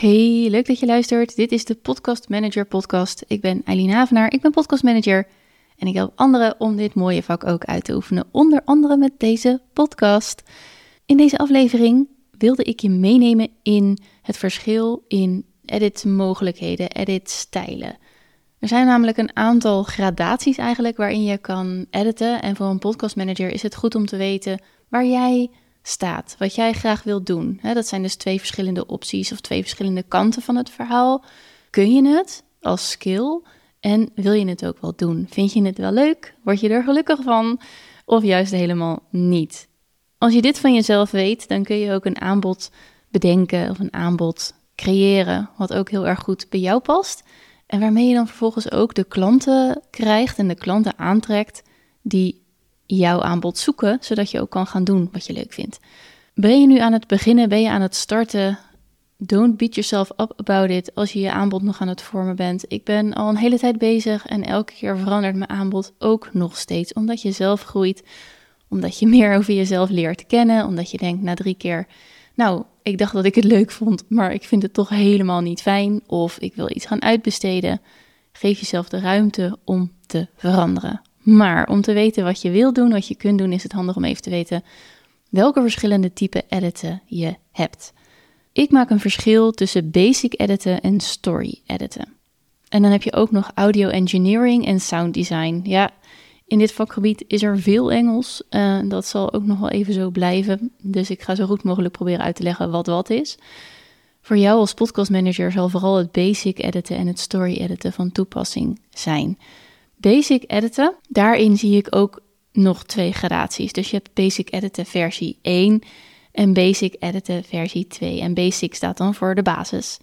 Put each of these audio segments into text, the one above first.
Hey, leuk dat je luistert. Dit is de Podcast Manager Podcast. Ik ben Eileen Havenaar, ik ben podcast manager en ik help anderen om dit mooie vak ook uit te oefenen, onder andere met deze podcast. In deze aflevering wilde ik je meenemen in het verschil in edit-mogelijkheden, edit-stijlen. Er zijn namelijk een aantal gradaties eigenlijk waarin je kan editen. En voor een podcastmanager is het goed om te weten waar jij staat, wat jij graag wilt doen. dat zijn dus twee verschillende opties of twee verschillende kanten van het verhaal. Kun je het als skill en wil je het ook wel doen? Vind je het wel leuk? Word je er gelukkig van? Of juist helemaal niet? Als je dit van jezelf weet, dan kun je ook een aanbod bedenken of een aanbod creëren, wat ook heel erg goed bij jou past. En waarmee je dan vervolgens ook de klanten krijgt en de klanten aantrekt die jouw aanbod zoeken, zodat je ook kan gaan doen wat je leuk vindt. Ben je nu aan het beginnen, ben je aan het starten? Don't beat yourself up about it als je je aanbod nog aan het vormen bent. Ik ben al een hele tijd bezig en elke keer verandert mijn aanbod ook nog steeds, omdat je zelf groeit, omdat je meer over jezelf leert kennen, omdat je denkt na drie keer, nou, ik dacht dat ik het leuk vond, maar ik vind het toch helemaal niet fijn of ik wil iets gaan uitbesteden. Geef jezelf de ruimte om te veranderen. Maar om te weten wat je wil doen, wat je kunt doen, is het handig om even te weten welke verschillende typen editen je hebt. Ik maak een verschil tussen basic editen en story editen. En dan heb je ook nog audio engineering en sound design. Ja, in dit vakgebied is er veel Engels. Dat zal ook nog wel even zo blijven. Dus ik ga zo goed mogelijk proberen uit te leggen wat wat is. Voor jou als podcastmanager zal vooral het basic editen en het story editen van toepassing zijn. Basic editen, daarin zie ik ook nog twee gradaties. Dus je hebt basic editen versie 1 en basic editen versie 2. En basic staat dan voor de basis.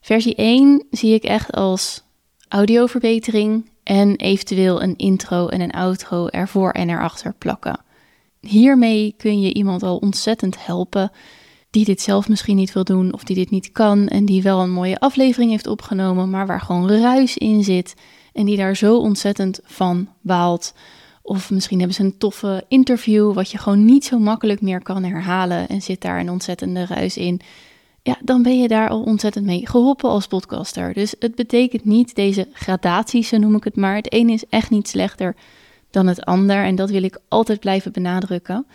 Versie 1 zie ik echt als audioverbetering en eventueel een intro en een outro ervoor en erachter plakken. Hiermee kun je iemand al ontzettend helpen die dit zelf misschien niet wil doen of die dit niet kan en die wel een mooie aflevering heeft opgenomen, maar waar gewoon ruis in zit en die daar zo ontzettend van baalt. Of misschien hebben ze een toffe interview wat je gewoon niet zo makkelijk meer kan herhalen en zit daar een ontzettende ruis in ja, dan ben je daar al ontzettend mee geholpen als podcaster. Dus het betekent niet deze gradaties, zo noem ik het maar. Het ene is echt niet slechter dan het ander en dat wil ik altijd blijven benadrukken.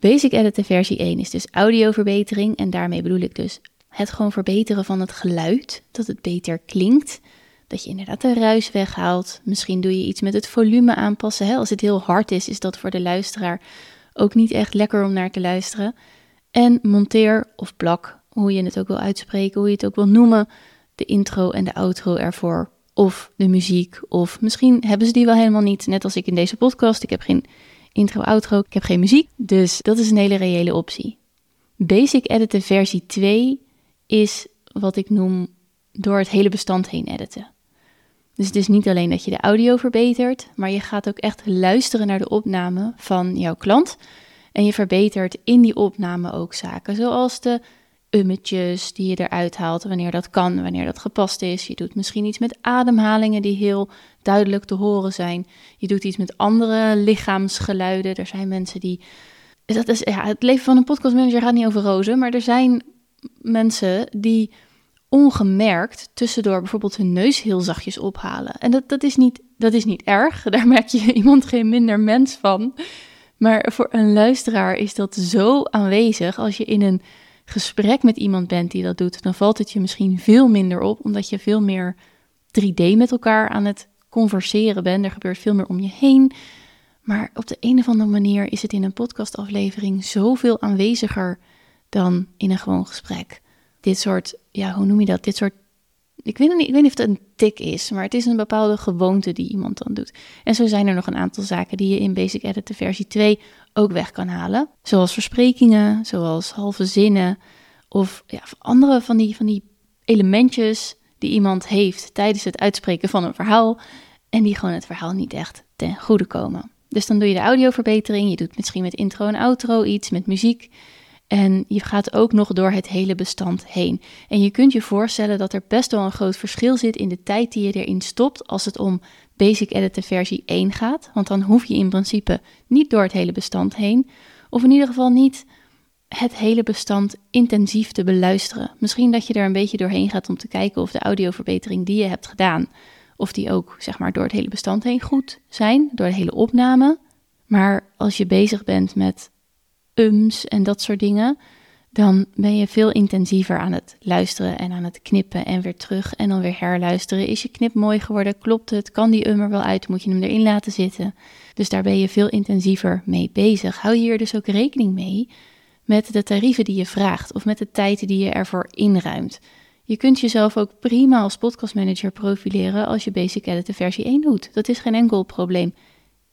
Basic Edit versie 1 is dus audioverbetering en daarmee bedoel ik dus het gewoon verbeteren van het geluid, dat het beter klinkt. Dat je inderdaad de ruis weghaalt. Misschien doe je iets met het volume aanpassen. Als het heel hard is, is dat voor de luisteraar ook niet echt lekker om naar te luisteren. En monteer of plak hoe je het ook wil uitspreken, hoe je het ook wil noemen, de intro en de outro ervoor. Of de muziek, of misschien hebben ze die wel helemaal niet, net als ik in deze podcast. Ik heb geen intro, outro, ik heb geen muziek. Dus dat is een hele reële optie. Basic editen versie 2 is wat ik noem door het hele bestand heen editen. Dus het is niet alleen dat je de audio verbetert, maar je gaat ook echt luisteren naar de opname van jouw klant. En je verbetert in die opname ook zaken, zoals de ummetjes die je eruit haalt wanneer dat kan, wanneer dat gepast is. Je doet misschien iets met ademhalingen die heel duidelijk te horen zijn. Je doet iets met andere lichaamsgeluiden. Er zijn mensen die. Dat is, ja, het leven van een podcastmanager gaat niet over rozen, maar er zijn mensen die ongemerkt tussendoor bijvoorbeeld hun neus heel zachtjes ophalen. En dat, dat, is, niet, dat is niet erg. Daar merk je iemand geen minder mens van. Maar voor een luisteraar is dat zo aanwezig als je in een gesprek met iemand bent die dat doet, dan valt het je misschien veel minder op, omdat je veel meer 3D met elkaar aan het converseren bent. Er gebeurt veel meer om je heen. Maar op de een of andere manier is het in een podcastaflevering zoveel aanweziger dan in een gewoon gesprek. Dit soort, ja, hoe noem je dat? Dit soort ik weet, niet, ik weet niet of het een tik is, maar het is een bepaalde gewoonte die iemand dan doet. En zo zijn er nog een aantal zaken die je in Basic Edit versie 2 ook weg kan halen. Zoals versprekingen, zoals halve zinnen of ja, andere van die, van die elementjes die iemand heeft tijdens het uitspreken van een verhaal en die gewoon het verhaal niet echt ten goede komen. Dus dan doe je de audioverbetering, je doet misschien met intro en outro iets, met muziek. En je gaat ook nog door het hele bestand heen. En je kunt je voorstellen dat er best wel een groot verschil zit in de tijd die je erin stopt als het om Basic Edit versie 1 gaat. Want dan hoef je in principe niet door het hele bestand heen. Of in ieder geval niet het hele bestand intensief te beluisteren. Misschien dat je er een beetje doorheen gaat om te kijken of de audioverbetering die je hebt gedaan, of die ook zeg maar door het hele bestand heen goed zijn, door de hele opname. Maar als je bezig bent met ums en dat soort dingen, dan ben je veel intensiever aan het luisteren en aan het knippen en weer terug en dan weer herluisteren. Is je knip mooi geworden? Klopt het? Kan die um er wel uit? Moet je hem erin laten zitten? Dus daar ben je veel intensiever mee bezig. Hou hier dus ook rekening mee met de tarieven die je vraagt of met de tijd die je ervoor inruimt. Je kunt jezelf ook prima als podcastmanager profileren als je Basic Edit versie 1 doet. Dat is geen enkel probleem.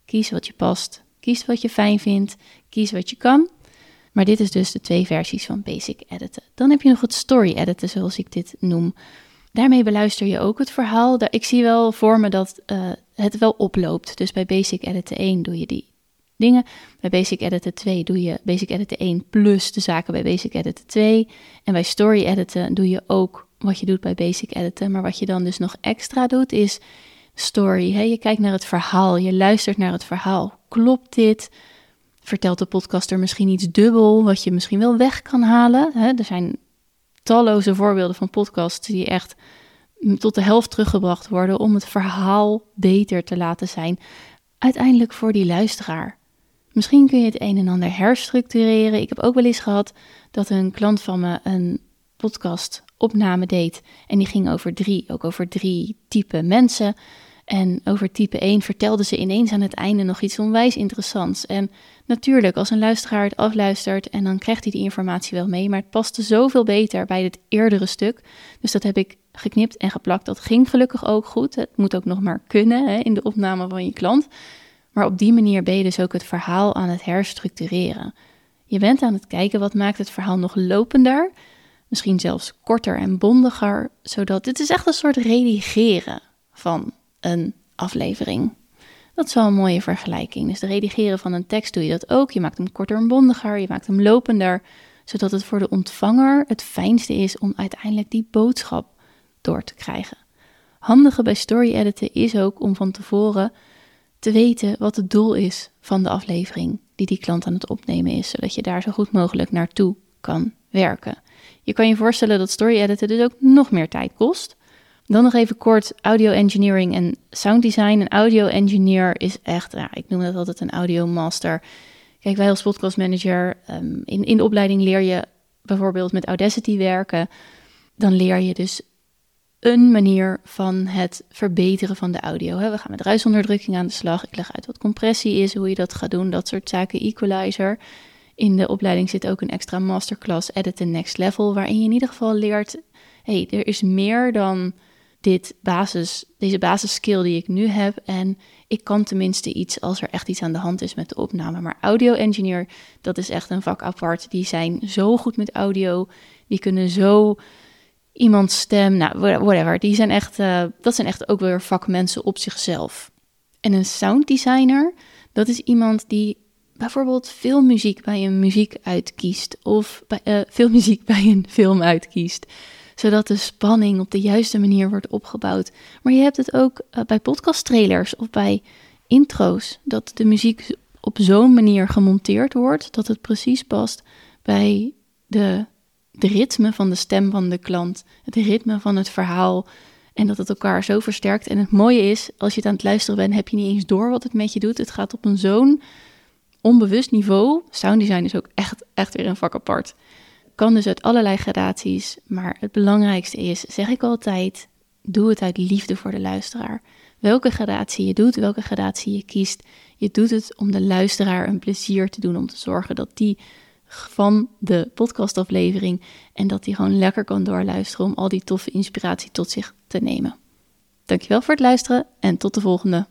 Kies wat je past. Kies wat je fijn vindt. Kies wat je kan. Maar dit is dus de twee versies van Basic Editen. Dan heb je nog het Story Editen, zoals ik dit noem. Daarmee beluister je ook het verhaal. Ik zie wel voor me dat uh, het wel oploopt. Dus bij Basic Editen 1 doe je die dingen. Bij Basic Editen 2 doe je Basic Editen 1 plus de zaken bij Basic Editen 2. En bij Story Editen doe je ook wat je doet bij Basic Editen. Maar wat je dan dus nog extra doet is story. Je kijkt naar het verhaal, je luistert naar het verhaal. Klopt dit? Vertelt de podcaster misschien iets dubbel, wat je misschien wel weg kan halen? Er zijn talloze voorbeelden van podcasts die echt tot de helft teruggebracht worden om het verhaal beter te laten zijn. Uiteindelijk voor die luisteraar. Misschien kun je het een en ander herstructureren. Ik heb ook wel eens gehad dat een klant van me een podcast opname deed. En die ging over drie, ook over drie type mensen. En over type 1 vertelde ze ineens aan het einde nog iets onwijs interessants. En natuurlijk, als een luisteraar het afluistert en dan krijgt hij die informatie wel mee, maar het paste zoveel beter bij het eerdere stuk. Dus dat heb ik geknipt en geplakt. Dat ging gelukkig ook goed. Het moet ook nog maar kunnen hè, in de opname van je klant. Maar op die manier ben je dus ook het verhaal aan het herstructureren. Je bent aan het kijken wat maakt het verhaal nog lopender, misschien zelfs korter en bondiger, zodat dit is echt een soort redigeren van een aflevering. Dat is wel een mooie vergelijking. Dus de redigeren van een tekst doe je dat ook. Je maakt hem korter en bondiger, je maakt hem lopender, zodat het voor de ontvanger het fijnste is om uiteindelijk die boodschap door te krijgen. Handige bij story editen is ook om van tevoren te weten wat het doel is van de aflevering die die klant aan het opnemen is, zodat je daar zo goed mogelijk naartoe kan werken. Je kan je voorstellen dat story editen dus ook nog meer tijd kost. Dan nog even kort audio engineering en sound design. Een audio engineer is echt, ja, ik noem dat altijd een audio master. Kijk, wij als podcast manager, ehm, in, in de opleiding leer je bijvoorbeeld met Audacity werken. Dan leer je dus een manier van het verbeteren van de audio. We gaan met ruisonderdrukking aan de slag. Ik leg uit wat compressie is, hoe je dat gaat doen, dat soort zaken. Equalizer. In de opleiding zit ook een extra masterclass Edit the Next Level, waarin je in ieder geval leert: hey, er is meer dan dit basis, deze basisskill die ik nu heb. En ik kan tenminste iets als er echt iets aan de hand is met de opname. Maar audio engineer, dat is echt een vak apart. Die zijn zo goed met audio. Die kunnen zo iemands stem, nou, whatever. Die zijn echt, uh, dat zijn echt ook weer vakmensen op zichzelf. En een sound designer, dat is iemand die bijvoorbeeld veel muziek bij een muziek uitkiest. Of uh, veel muziek bij een film uitkiest zodat de spanning op de juiste manier wordt opgebouwd. Maar je hebt het ook uh, bij podcasttrailers of bij intro's, dat de muziek op zo'n manier gemonteerd wordt dat het precies past bij de, de ritme van de stem van de klant, het ritme van het verhaal. En dat het elkaar zo versterkt. En het mooie is, als je het aan het luisteren bent, heb je niet eens door wat het met je doet. Het gaat op een zo'n onbewust niveau. Sounddesign is ook echt, echt weer een vak apart. Kan dus uit allerlei gradaties, maar het belangrijkste is, zeg ik altijd, doe het uit liefde voor de luisteraar. Welke gradatie je doet, welke gradatie je kiest, je doet het om de luisteraar een plezier te doen, om te zorgen dat die van de podcastaflevering en dat die gewoon lekker kan doorluisteren om al die toffe inspiratie tot zich te nemen. Dankjewel voor het luisteren en tot de volgende.